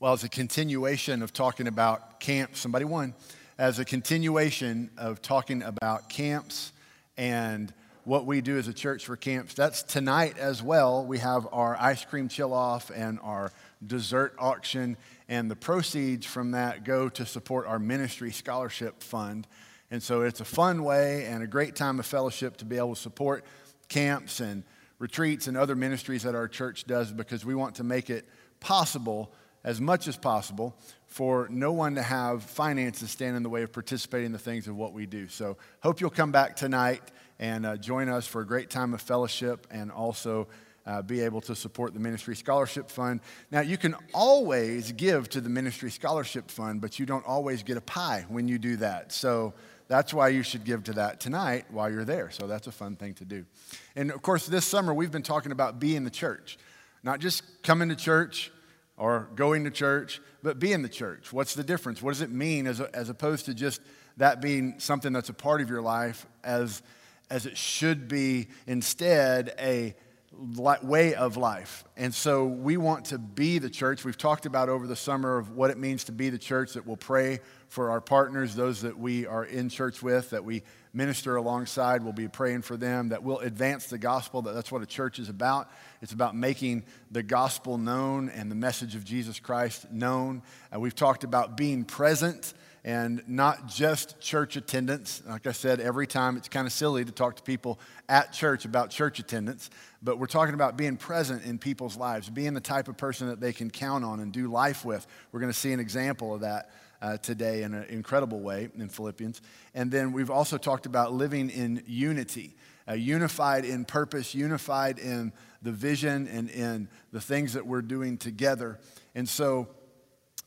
Well, as a continuation of talking about camps, somebody won, as a continuation of talking about camps and what we do as a church for camps, that's tonight as well. We have our ice cream chill off and our dessert auction, and the proceeds from that go to support our ministry scholarship fund. And so it's a fun way and a great time of fellowship to be able to support camps and retreats and other ministries that our church does because we want to make it possible as much as possible for no one to have finances stand in the way of participating in the things of what we do. So, hope you'll come back tonight and uh, join us for a great time of fellowship and also uh, be able to support the Ministry Scholarship Fund. Now, you can always give to the Ministry Scholarship Fund, but you don't always get a pie when you do that. So, that's why you should give to that tonight while you're there. So, that's a fun thing to do. And of course, this summer we've been talking about being the church, not just coming to church or going to church, but being the church. What's the difference? What does it mean as, as opposed to just that being something that's a part of your life as, as it should be instead a way of life. And so we want to be the church. We've talked about over the summer of what it means to be the church that will pray for our partners, those that we are in church with, that we minister alongside. We'll be praying for them, that we'll advance the gospel, that that's what a church is about. It's about making the gospel known and the message of Jesus Christ known. And we've talked about being present and not just church attendance. Like I said, every time it's kind of silly to talk to people at church about church attendance, but we're talking about being present in people's lives, being the type of person that they can count on and do life with. We're going to see an example of that uh, today in an incredible way in Philippians. And then we've also talked about living in unity, uh, unified in purpose, unified in the vision and in the things that we're doing together. And so,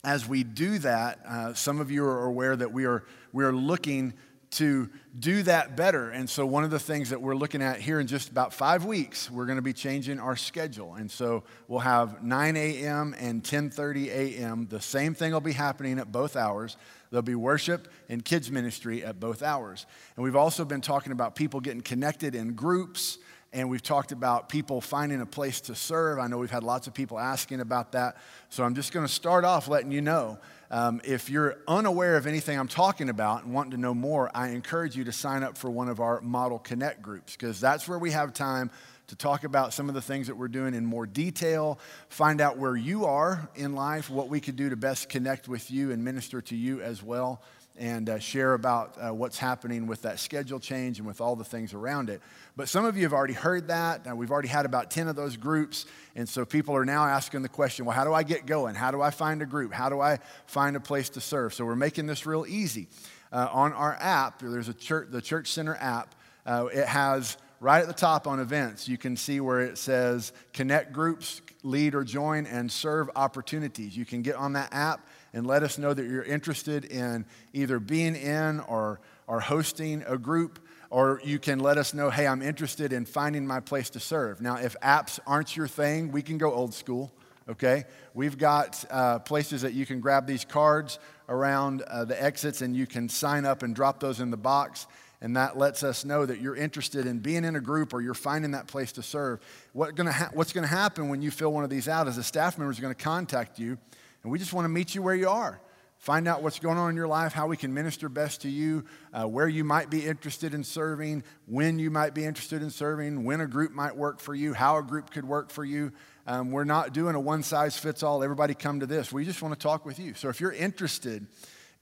as we do that, uh, some of you are aware that we are, we are looking to do that better. And so, one of the things that we're looking at here in just about five weeks, we're going to be changing our schedule. And so, we'll have 9 a.m. and 10:30 a.m. The same thing will be happening at both hours. There'll be worship and kids ministry at both hours. And we've also been talking about people getting connected in groups. And we've talked about people finding a place to serve. I know we've had lots of people asking about that. So I'm just going to start off letting you know um, if you're unaware of anything I'm talking about and wanting to know more, I encourage you to sign up for one of our Model Connect groups because that's where we have time to talk about some of the things that we're doing in more detail, find out where you are in life, what we could do to best connect with you and minister to you as well and uh, share about uh, what's happening with that schedule change and with all the things around it. But some of you have already heard that. We've already had about 10 of those groups. And so people are now asking the question well, how do I get going? How do I find a group? How do I find a place to serve? So we're making this real easy. Uh, on our app, there's a church, the Church Center app. Uh, it has right at the top on events, you can see where it says connect groups, lead or join, and serve opportunities. You can get on that app and let us know that you're interested in either being in or, or hosting a group, or you can let us know, hey, I'm interested in finding my place to serve. Now, if apps aren't your thing, we can go old school, okay? We've got uh, places that you can grab these cards around uh, the exits and you can sign up and drop those in the box. And that lets us know that you're interested in being in a group or you're finding that place to serve. What gonna ha- what's going to happen when you fill one of these out is a staff member is going to contact you and we just want to meet you where you are. Find out what's going on in your life, how we can minister best to you, uh, where you might be interested in serving, when you might be interested in serving, when a group might work for you, how a group could work for you. Um, we're not doing a one size fits all, everybody come to this. We just want to talk with you. So if you're interested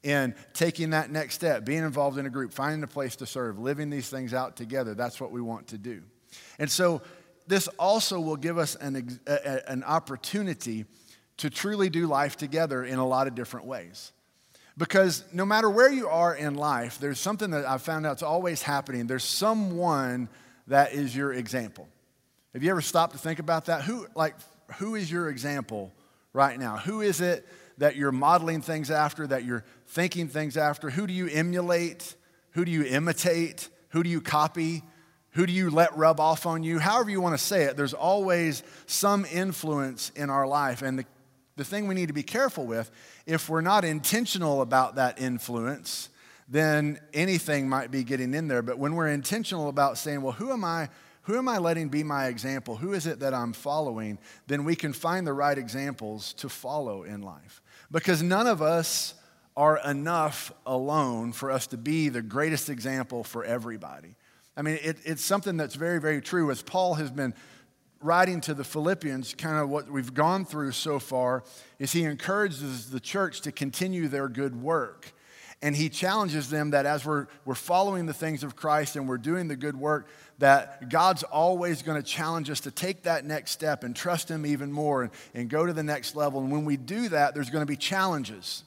in taking that next step, being involved in a group, finding a place to serve, living these things out together, that's what we want to do. And so this also will give us an, an opportunity to truly do life together in a lot of different ways. Because no matter where you are in life, there's something that I've found out is always happening. There's someone that is your example. Have you ever stopped to think about that? Who, like, who is your example right now? Who is it that you're modeling things after, that you're thinking things after? Who do you emulate? Who do you imitate? Who do you copy? Who do you let rub off on you? However, you want to say it, there's always some influence in our life. And the the thing we need to be careful with, if we're not intentional about that influence, then anything might be getting in there. But when we're intentional about saying, well, who am I who am I letting be my example? Who is it that I'm following? Then we can find the right examples to follow in life. Because none of us are enough alone for us to be the greatest example for everybody. I mean, it, it's something that's very, very true. As Paul has been writing to the Philippians, kind of what we've gone through so far, is he encourages the church to continue their good work. And he challenges them that as we're, we're following the things of Christ and we're doing the good work, that God's always going to challenge us to take that next step and trust Him even more and, and go to the next level. And when we do that, there's going to be challenges.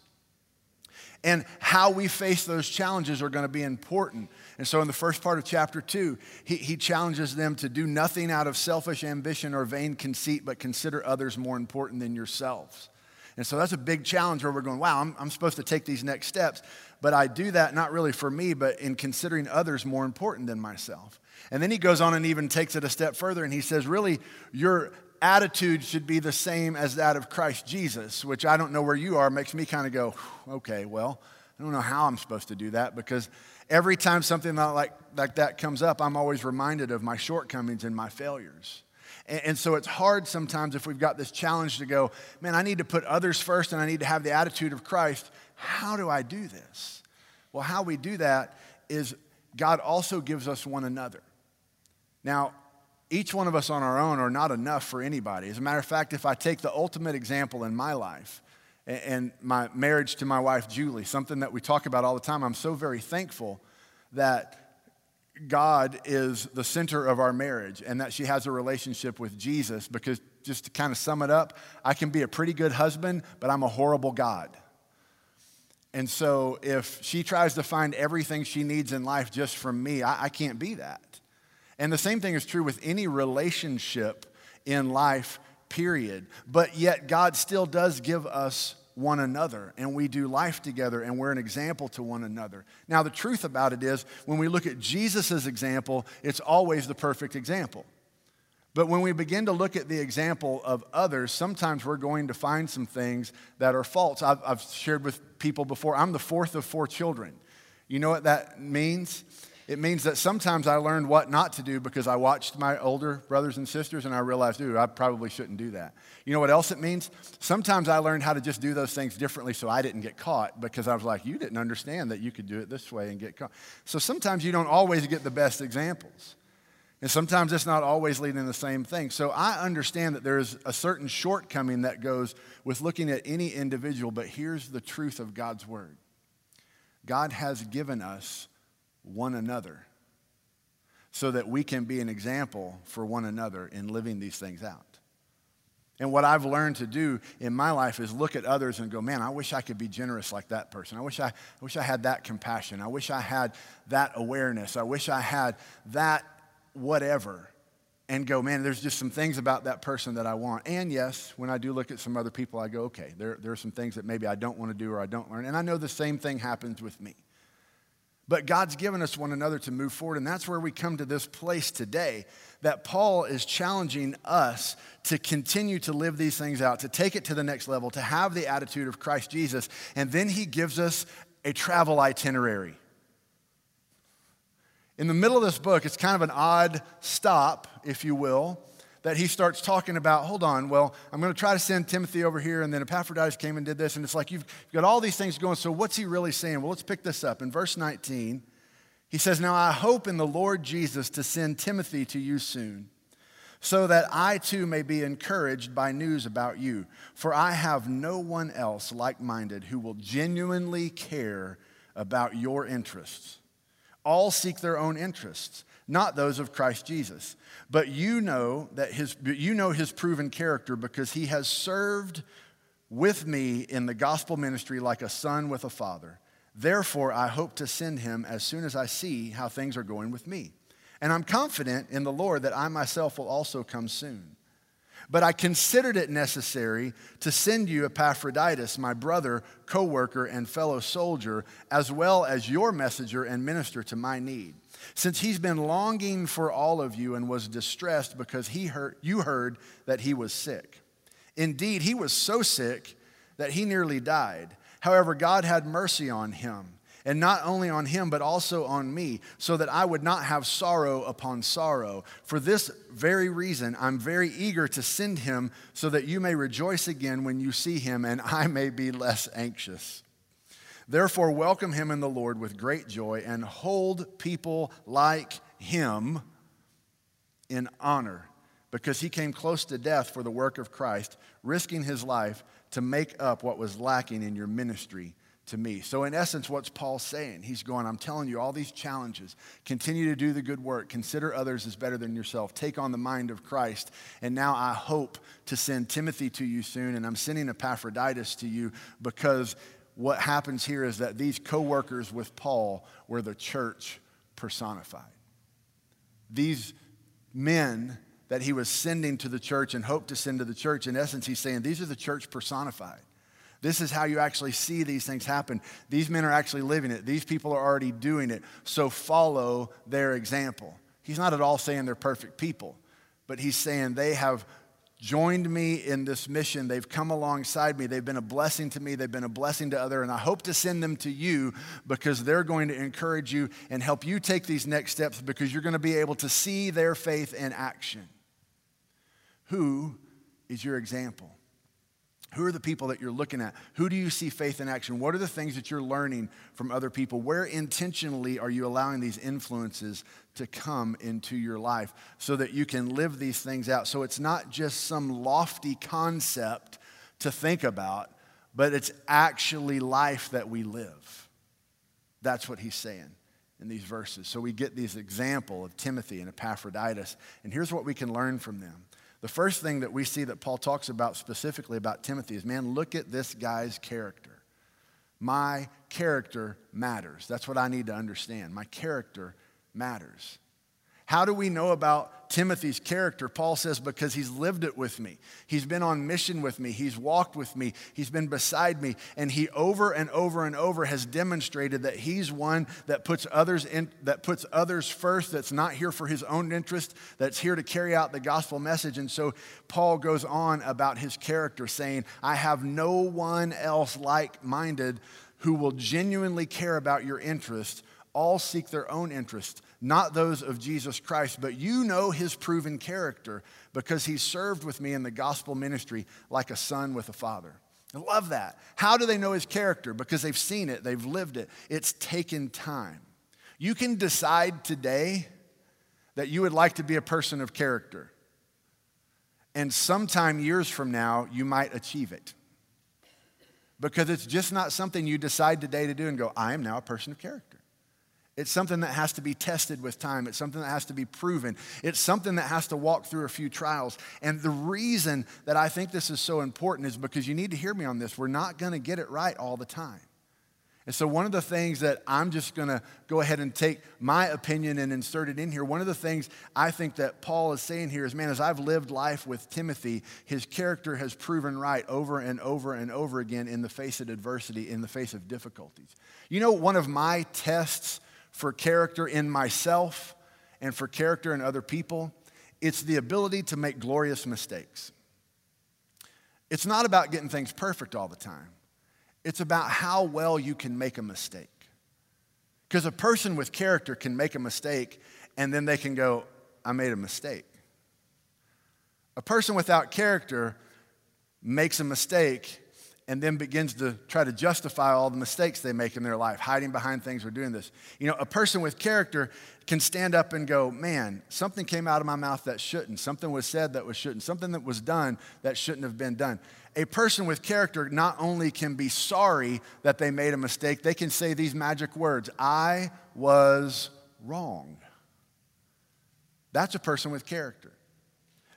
And how we face those challenges are going to be important. And so, in the first part of chapter two, he, he challenges them to do nothing out of selfish ambition or vain conceit, but consider others more important than yourselves. And so, that's a big challenge where we're going, wow, I'm, I'm supposed to take these next steps. But I do that not really for me, but in considering others more important than myself. And then he goes on and even takes it a step further and he says, really, your attitude should be the same as that of Christ Jesus, which I don't know where you are, makes me kind of go, okay, well, I don't know how I'm supposed to do that because every time something like, like that comes up, I'm always reminded of my shortcomings and my failures. And, and so it's hard sometimes if we've got this challenge to go, man, I need to put others first and I need to have the attitude of Christ. How do I do this? Well, how we do that is God also gives us one another. Now, each one of us on our own are not enough for anybody. As a matter of fact, if I take the ultimate example in my life and my marriage to my wife, Julie, something that we talk about all the time, I'm so very thankful that God is the center of our marriage and that she has a relationship with Jesus because, just to kind of sum it up, I can be a pretty good husband, but I'm a horrible God. And so if she tries to find everything she needs in life just from me, I, I can't be that. And the same thing is true with any relationship in life, period. But yet, God still does give us one another, and we do life together, and we're an example to one another. Now, the truth about it is, when we look at Jesus' example, it's always the perfect example. But when we begin to look at the example of others, sometimes we're going to find some things that are false. I've, I've shared with people before, I'm the fourth of four children. You know what that means? It means that sometimes I learned what not to do because I watched my older brothers and sisters and I realized, dude, I probably shouldn't do that. You know what else it means? Sometimes I learned how to just do those things differently so I didn't get caught because I was like, you didn't understand that you could do it this way and get caught. So sometimes you don't always get the best examples. And sometimes it's not always leading to the same thing. So I understand that there's a certain shortcoming that goes with looking at any individual, but here's the truth of God's word God has given us one another so that we can be an example for one another in living these things out. And what I've learned to do in my life is look at others and go, man, I wish I could be generous like that person. I wish I, I wish I had that compassion. I wish I had that awareness. I wish I had that whatever. And go, man, there's just some things about that person that I want. And yes, when I do look at some other people, I go, okay, there, there are some things that maybe I don't want to do or I don't learn. And I know the same thing happens with me. But God's given us one another to move forward. And that's where we come to this place today that Paul is challenging us to continue to live these things out, to take it to the next level, to have the attitude of Christ Jesus. And then he gives us a travel itinerary. In the middle of this book, it's kind of an odd stop, if you will that he starts talking about, hold on, well, I'm going to try to send Timothy over here, and then Epaphroditus came and did this, and it's like you've got all these things going. So what's he really saying? Well, let's pick this up. In verse 19, he says, Now I hope in the Lord Jesus to send Timothy to you soon, so that I too may be encouraged by news about you. For I have no one else like minded who will genuinely care about your interests. All seek their own interests not those of Christ Jesus. But you know that his you know his proven character because he has served with me in the gospel ministry like a son with a father. Therefore, I hope to send him as soon as I see how things are going with me. And I'm confident in the Lord that I myself will also come soon. But I considered it necessary to send you Epaphroditus, my brother, co worker, and fellow soldier, as well as your messenger and minister to my need since he's been longing for all of you and was distressed because he heard, you heard that he was sick. Indeed, he was so sick that he nearly died. However, God had mercy on him, and not only on him, but also on me, so that I would not have sorrow upon sorrow. For this very reason, I'm very eager to send him, so that you may rejoice again when you see him, and I may be less anxious. Therefore, welcome him in the Lord with great joy, and hold people like him in honor, because he came close to death for the work of Christ, risking his life to make up what was lacking in your ministry to me. So, in essence, what's Paul saying? He's going, I'm telling you all these challenges. Continue to do the good work. Consider others as better than yourself. Take on the mind of Christ. And now I hope to send Timothy to you soon. And I'm sending Epaphroditus to you because what happens here is that these co workers with Paul were the church personified. These men that he was sending to the church and hoped to send to the church, in essence, he's saying, These are the church personified. This is how you actually see these things happen. These men are actually living it. These people are already doing it. So follow their example. He's not at all saying they're perfect people, but he's saying they have joined me in this mission. They've come alongside me. They've been a blessing to me. They've been a blessing to other, and I hope to send them to you because they're going to encourage you and help you take these next steps because you're going to be able to see their faith in action. Who is your example? Who are the people that you're looking at? Who do you see faith in action? What are the things that you're learning from other people? Where intentionally are you allowing these influences to come into your life so that you can live these things out? So it's not just some lofty concept to think about, but it's actually life that we live. That's what he's saying in these verses. So we get these example of Timothy and Epaphroditus, and here's what we can learn from them. The first thing that we see that Paul talks about specifically about Timothy is man, look at this guy's character. My character matters. That's what I need to understand. My character matters. How do we know about Timothy's character? Paul says, because he's lived it with me. He's been on mission with me. He's walked with me. He's been beside me. And he over and over and over has demonstrated that he's one that puts others in, that puts others first, that's not here for his own interest, that's here to carry out the gospel message. And so Paul goes on about his character, saying, I have no one else like minded who will genuinely care about your interest. All seek their own interest not those of Jesus Christ, but you know his proven character because he served with me in the gospel ministry like a son with a father. I love that. How do they know his character? Because they've seen it, they've lived it. It's taken time. You can decide today that you would like to be a person of character. And sometime years from now, you might achieve it. Because it's just not something you decide today to do and go, I am now a person of character. It's something that has to be tested with time. It's something that has to be proven. It's something that has to walk through a few trials. And the reason that I think this is so important is because you need to hear me on this. We're not going to get it right all the time. And so, one of the things that I'm just going to go ahead and take my opinion and insert it in here, one of the things I think that Paul is saying here is man, as I've lived life with Timothy, his character has proven right over and over and over again in the face of adversity, in the face of difficulties. You know, one of my tests for character in myself and for character in other people, it's the ability to make glorious mistakes. It's not about getting things perfect all the time, it's about how well you can make a mistake. Because a person with character can make a mistake and then they can go, I made a mistake. A person without character makes a mistake and then begins to try to justify all the mistakes they make in their life, hiding behind things or doing this. You know, a person with character can stand up and go, Man, something came out of my mouth that shouldn't. Something was said that was shouldn't. Something that was done that shouldn't have been done. A person with character not only can be sorry that they made a mistake, they can say these magic words I was wrong. That's a person with character.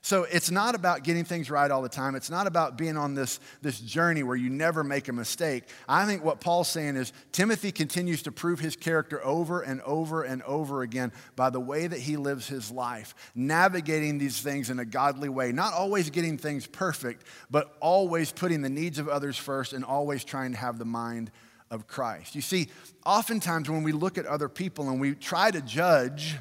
So it's not about getting things right all the time. It's not about being on this, this journey where you never make a mistake. I think what Paul's saying is Timothy continues to prove his character over and over and over again by the way that he lives his life, navigating these things in a godly way, not always getting things perfect, but always putting the needs of others first and always trying to have the mind of Christ. You see, oftentimes when we look at other people and we try to judge,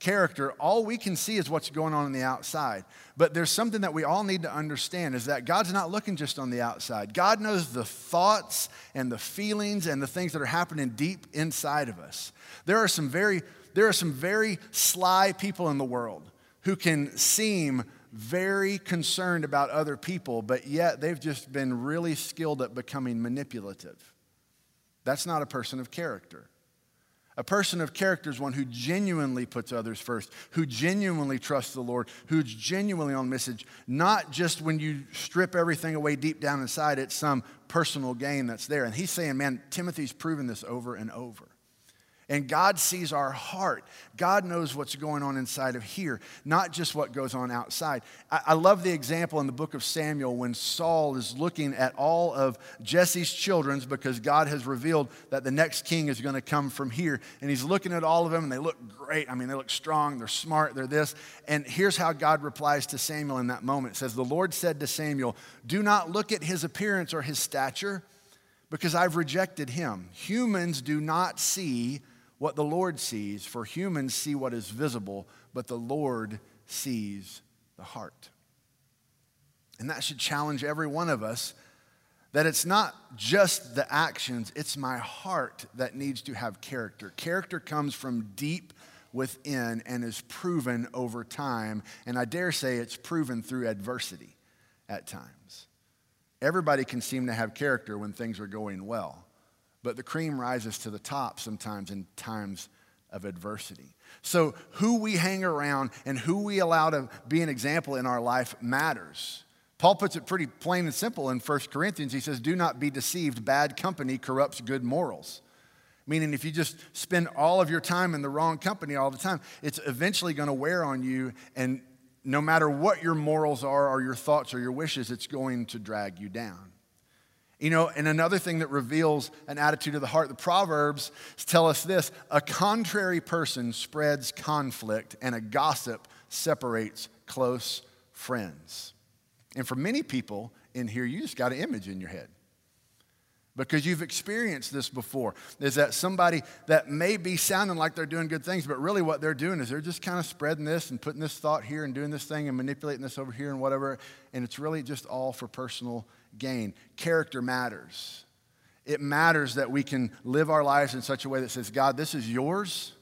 character, all we can see is what's going on on the outside. But there's something that we all need to understand is that God's not looking just on the outside. God knows the thoughts and the feelings and the things that are happening deep inside of us. There are some very there are some very sly people in the world who can seem very concerned about other people, but yet they've just been really skilled at becoming manipulative. That's not a person of character. A person of character is one who genuinely puts others first, who genuinely trusts the Lord, who's genuinely on message, not just when you strip everything away deep down inside, it's some personal gain that's there. And he's saying, man, Timothy's proven this over and over. And God sees our heart. God knows what's going on inside of here, not just what goes on outside. I, I, love the example in the book of Samuel when Saul is looking at all of Jesse's children because God has revealed that the next king is going to come from here. And he's looking at all of them and they look great. I mean, they look strong, they're smart, they're this. And here's how God replies to Samuel in that moment it says, The Lord said to Samuel, Do not look at his appearance or his stature because I've rejected him. Humans do not see what the Lord sees, for humans see what is visible, but the Lord sees the heart. And that should challenge every one of us that it's not just the actions, it's my heart that needs to have character. Character comes from deep within and is proven over time, and I dare say it's proven through adversity at times. Everybody can seem to have character when things are going well but the cream rises to the top sometimes in times of adversity. So, who we hang around and who we allow to be an example in our life matters. Paul puts it pretty plain and simple in 1 Corinthians. He says, Do not be deceived. Bad company corrupts good morals. Meaning, if you just spend all of your time in the wrong company all the time, it's eventually going to wear on you. And no matter what your morals are, or your thoughts, or your wishes, it's going to drag you down. You know, and another thing that reveals an attitude of the heart, the Proverbs tell us this a contrary person spreads conflict, and a gossip separates close friends. And for many people in here, you just got an image in your head because you've experienced this before. Is that somebody that may be sounding like they're doing good things, but really what they're doing is they're just kind of spreading this and putting this thought here and doing this thing and manipulating this over here and whatever. And it's really just all for personal gain. Character matters. It matters that we can live our lives in such a way that says, God, this is yours,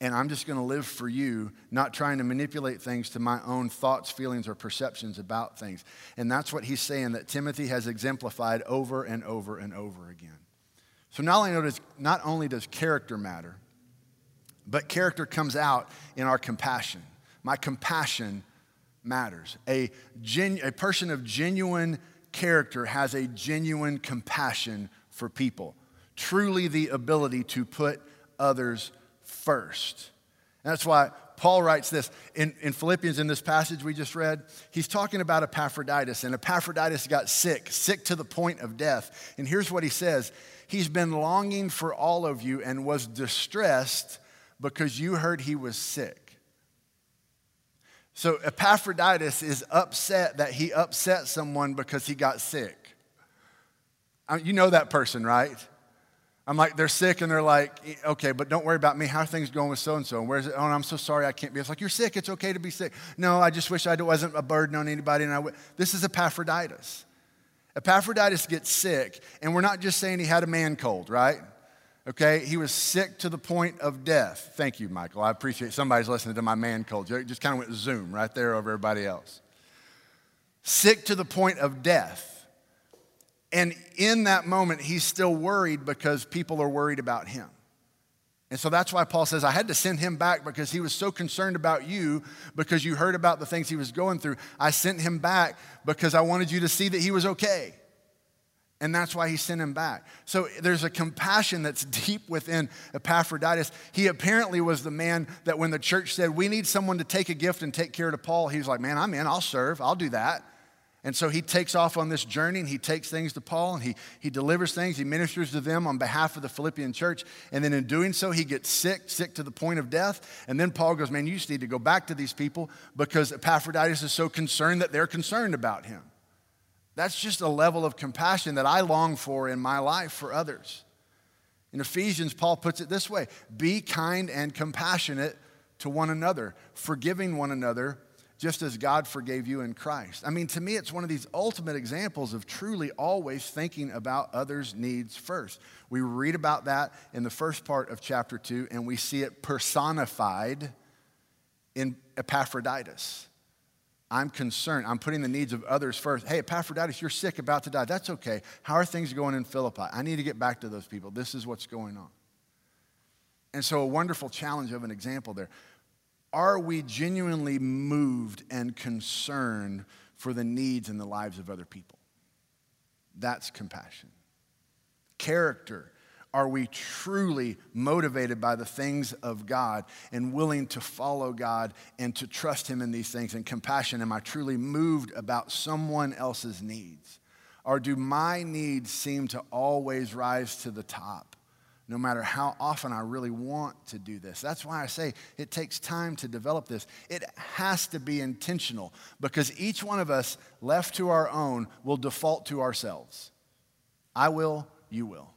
and I'm just going to live for you, not trying to manipulate things to my own thoughts, feelings, or perceptions about things. And that's what he's saying that Timothy has exemplified over and over and over again. So not only does, not only does character matter, but character comes out in our compassion. My compassion matters. A, genu- a person of genuine character has a genuine compassion for people, truly the ability to put others first. And that's why Paul writes this in, in Philippians, in this passage we just read. He's talking about Epaphroditus, and Epaphroditus got sick, sick to the point of death. And here's what he says He's been longing for all of you and was distressed because you heard he was sick. So Epaphroditus is upset that he upset someone because he got sick. You know that person, right? I'm like, they're sick, and they're like, okay, but don't worry about me. How are things going with so and so? And where's it? Oh, I'm so sorry, I can't be. It's like, you're sick. It's okay to be sick. No, I just wish I wasn't a burden on anybody. And I w-. this is Epaphroditus. Epaphroditus gets sick, and we're not just saying he had a man cold, right? Okay, he was sick to the point of death. Thank you, Michael. I appreciate somebody's listening to my man cold joke. Just kind of went zoom right there over everybody else. Sick to the point of death. And in that moment, he's still worried because people are worried about him. And so that's why Paul says, I had to send him back because he was so concerned about you because you heard about the things he was going through. I sent him back because I wanted you to see that he was okay. And that's why he sent him back. So there's a compassion that's deep within Epaphroditus. He apparently was the man that when the church said, We need someone to take a gift and take care to Paul, he was like, Man, I'm in, I'll serve, I'll do that. And so he takes off on this journey and he takes things to Paul and he, he delivers things, he ministers to them on behalf of the Philippian church. And then in doing so, he gets sick, sick to the point of death. And then Paul goes, Man, you just need to go back to these people because Epaphroditus is so concerned that they're concerned about him. That's just a level of compassion that I long for in my life for others. In Ephesians, Paul puts it this way Be kind and compassionate to one another, forgiving one another just as God forgave you in Christ. I mean, to me, it's one of these ultimate examples of truly always thinking about others' needs first. We read about that in the first part of chapter two, and we see it personified in Epaphroditus. I'm concerned. I'm putting the needs of others first. Hey, Epaphroditus, you're sick, about to die. That's okay. How are things going in Philippi? I need to get back to those people. This is what's going on. And so, a wonderful challenge of an example there. Are we genuinely moved and concerned for the needs and the lives of other people? That's compassion. Character are we truly motivated by the things of God and willing to follow God and to trust Him in these things? And compassion, am I truly moved about someone else's needs? Or do my needs seem to always rise to the top, no matter how often I really want to do this? That's why I say it takes time to develop this. It has to be intentional because each one of us, left to our own, will default to ourselves. I will, you will.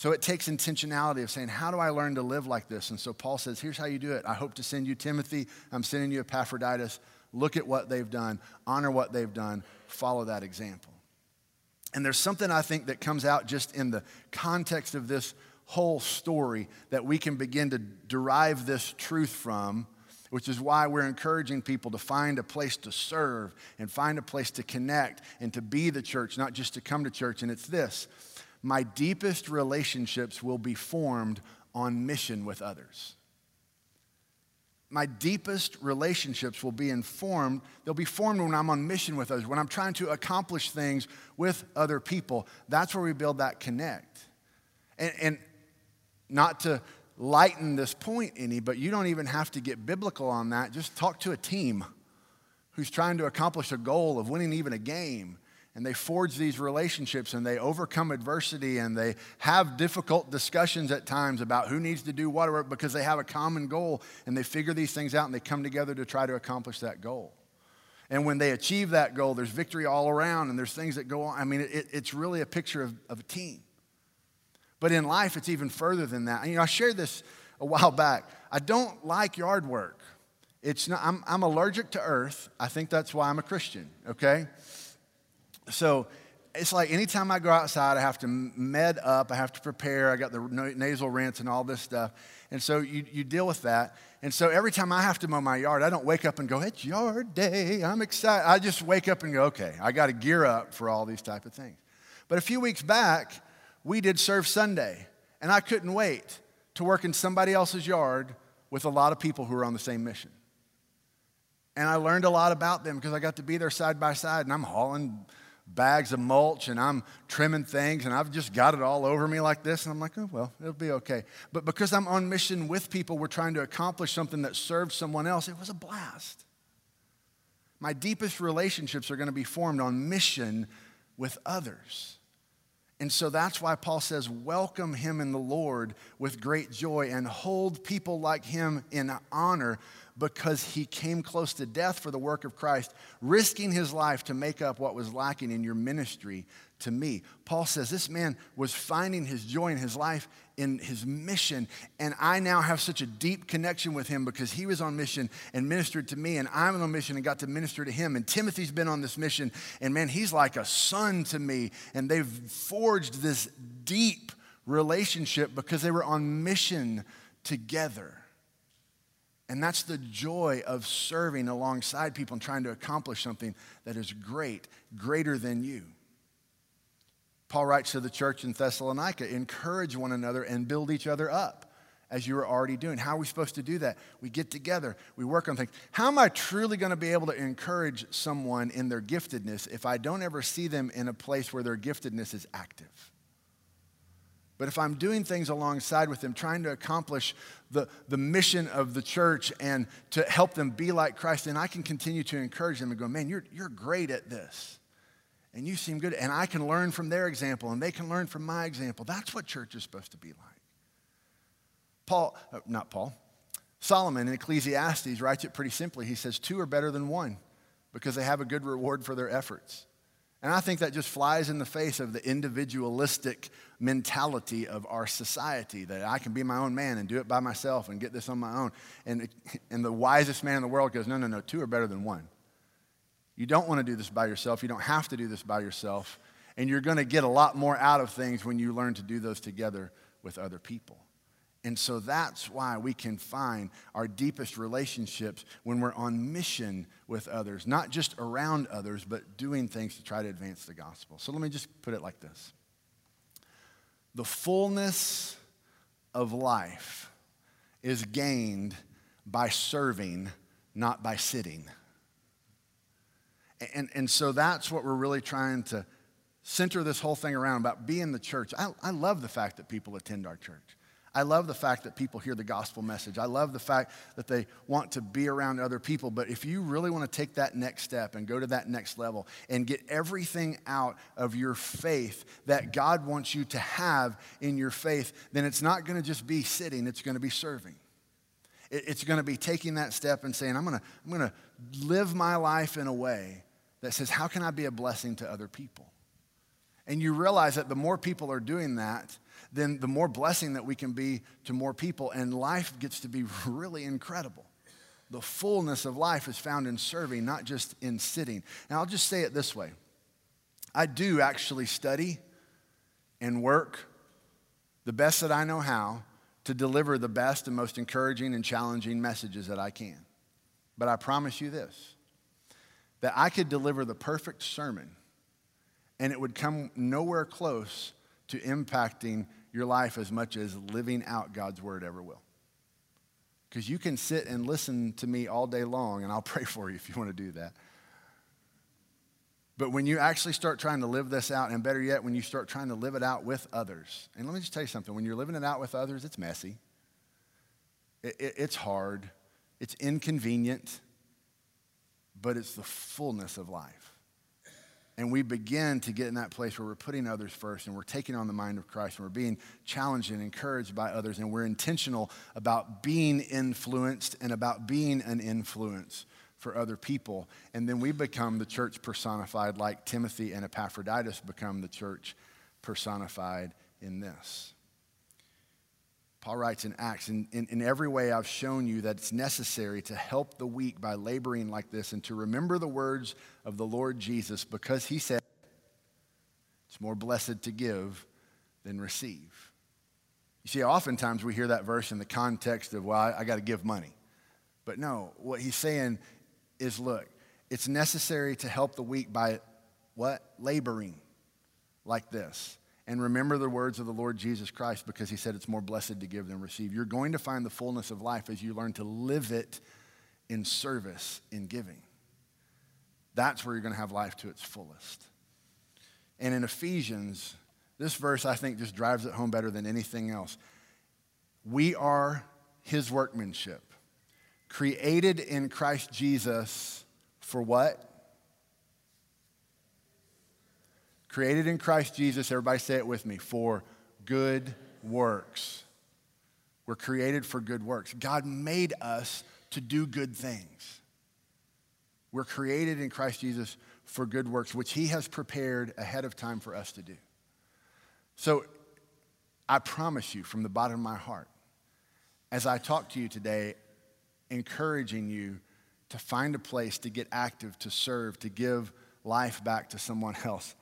So it takes intentionality of saying, How do I learn to live like this? And so Paul says, Here's how you do it. I hope to send you Timothy. I'm sending you Epaphroditus. Look at what they've done, honor what they've done, follow that example. And there's something I think that comes out just in the context of this whole story that we can begin to derive this truth from, which is why we're encouraging people to find a place to serve and find a place to connect and to be the church, not just to come to church. And it's this my deepest relationships will be formed on mission with others. My deepest relationships will be informed, they'll be formed when I'm on mission with others, when I'm trying to accomplish things with other people. That's where we build that connect. And, and not to lighten this point any, but you don't even have to get biblical on that. Just talk to a team who's trying to accomplish a goal of winning even a game and they forge these relationships and they overcome adversity and they have difficult discussions at times about who needs to do what because they have a common goal and they figure these things out and they come together to try to accomplish that goal. And when they achieve that goal, there's victory all around and there's things that go on. I mean, it, it's really a picture of, of a team. But in life, it's even further than that. And, you know, I shared this a while back. I don't like yard work. It's not, I'm, I'm allergic to earth. I think that's why I'm a Christian, okay? So it's like anytime I go outside, I have to med up, I have to prepare, I got the nasal rinse and all this stuff. And so you, you deal with that. And so every time I have to mow my yard, I don't wake up and go, it's yard day, I'm excited. I just wake up and go, okay, I got to gear up for all these type of things. But a few weeks back, we did Serve Sunday, and I couldn't wait to work in somebody else's yard with a lot of people who are on the same mission. And I learned a lot about them because I got to be there side by side, and I'm hauling bags of mulch and I'm trimming things and I've just got it all over me like this. And I'm like, oh, well, it'll be okay. But because I'm on mission with people, we're trying to accomplish something that serves someone else, it was a blast. My deepest relationships are going to be formed on mission with others. And so that's why Paul says, welcome him in the Lord with great joy and hold people like him in honor because he came close to death for the work of Christ, risking his life to make up what was lacking in your ministry to me. Paul says this man was finding his joy in his life in his mission, and I now have such a deep connection with him because he was on mission and ministered to me, and I'm on mission and got to minister to him. And Timothy's been on this mission, and man, he's like a son to me, and they've forged this deep relationship because they were on mission together. And that's the joy of serving alongside people and trying to accomplish something that is great, greater than you. Paul writes to the church in Thessalonica encourage one another and build each other up as you are already doing. How are we supposed to do that? We get together, we work on things. How am I truly going to be able to encourage someone in their giftedness if I don't ever see them in a place where their giftedness is active? But if I'm doing things alongside with them, trying to accomplish the, the mission of the church and to help them be like Christ, then I can continue to encourage them and go, man, you're, you're great at this. And you seem good. And I can learn from their example, and they can learn from my example. That's what church is supposed to be like. Paul, uh, not Paul, Solomon in Ecclesiastes writes it pretty simply. He says, Two are better than one because they have a good reward for their efforts. And I think that just flies in the face of the individualistic mentality of our society that I can be my own man and do it by myself and get this on my own. And, and the wisest man in the world goes, no, no, no, two are better than one. You don't want to do this by yourself. You don't have to do this by yourself. And you're going to get a lot more out of things when you learn to do those together with other people. And so that's why we can find our deepest relationships when we're on mission with others, not just around others, but doing things to try to advance the gospel. So let me just put it like this The fullness of life is gained by serving, not by sitting. And, and so that's what we're really trying to center this whole thing around about being the church. I, I love the fact that people attend our church. I love the fact that people hear the gospel message. I love the fact that they want to be around other people. But if you really want to take that next step and go to that next level and get everything out of your faith that God wants you to have in your faith, then it's not going to just be sitting, it's going to be serving. It's going to be taking that step and saying, I'm going to, I'm going to live my life in a way that says, How can I be a blessing to other people? And you realize that the more people are doing that, then the more blessing that we can be to more people, and life gets to be really incredible. The fullness of life is found in serving, not just in sitting. Now, I'll just say it this way I do actually study and work the best that I know how to deliver the best and most encouraging and challenging messages that I can. But I promise you this that I could deliver the perfect sermon and it would come nowhere close to impacting your life as much as living out God's word ever will. Because you can sit and listen to me all day long, and I'll pray for you if you want to do that. But when you actually start trying to live this out, and better yet, when you start trying to live it out with others, and let me just tell you something when you're living it out with others, it's messy, it, it, it's hard, it's inconvenient, but it's the fullness of life and we begin to get in that place where we're putting others first and we're taking on the mind of Christ and we're being challenged and encouraged by others and we're intentional about being influenced and about being an influence for other people. And then we become the church personified, like Timothy and Epaphroditus become the church personified in this. Paul writes in Acts, in, in, in, every way I've shown you that it's necessary to help the weak by laboring like this and to remember the words of the Lord Jesus because he said, it's more blessed to give than receive. You see, oftentimes we hear that verse in the context of, well, I, I got to give money. But no, what he's saying is, look, it's necessary to help the weak by what? Laboring like this and remember the words of the Lord Jesus Christ because he said it's more blessed to give than receive. You're going to find the fullness of life as you learn to live it in service, in giving. That's where you're going to have life to its fullest. And in Ephesians, this verse I think just drives it home better than anything else. We are his workmanship, created in Christ Jesus for what? Created in Christ Jesus, everybody say it with me, for good works. We're created for good works. God made us to do good things. We're created in Christ Jesus for good works, which He has prepared ahead of time for us to do. So I promise you from the bottom of my heart, as I talk to you today, encouraging you to find a place to get active, to serve, to give life back to someone else.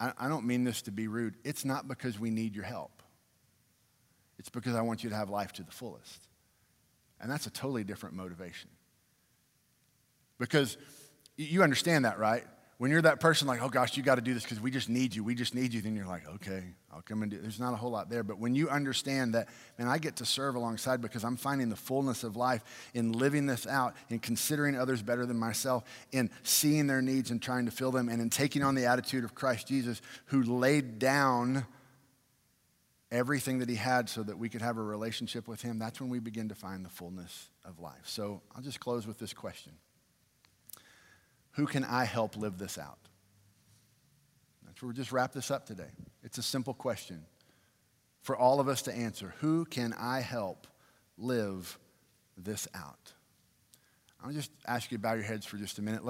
I, I don't mean this to be rude. It's not because we need your help, it's because I want you to have life to the fullest. And that's a totally different motivation. Because you understand that, right? When you're that person like, oh gosh, you got to do this because we just need you, we just need you, then you're like, okay, I'll come and do. There's not a whole lot there. But when you understand that, man, I get to serve alongside because I'm finding the fullness of life in living this out, in considering others better than myself, in seeing their needs and trying to fill them, and in taking on the attitude of Christ Jesus, who laid down everything that he had so that we could have a relationship with him, that's when we begin to find the fullness of life. So I'll just close with this question. Who can I help live this out? That's where we'll just wrap this up today. It's a simple question for all of us to answer. Who can I help live this out? I'll just ask you to bow your heads for just a minute. Let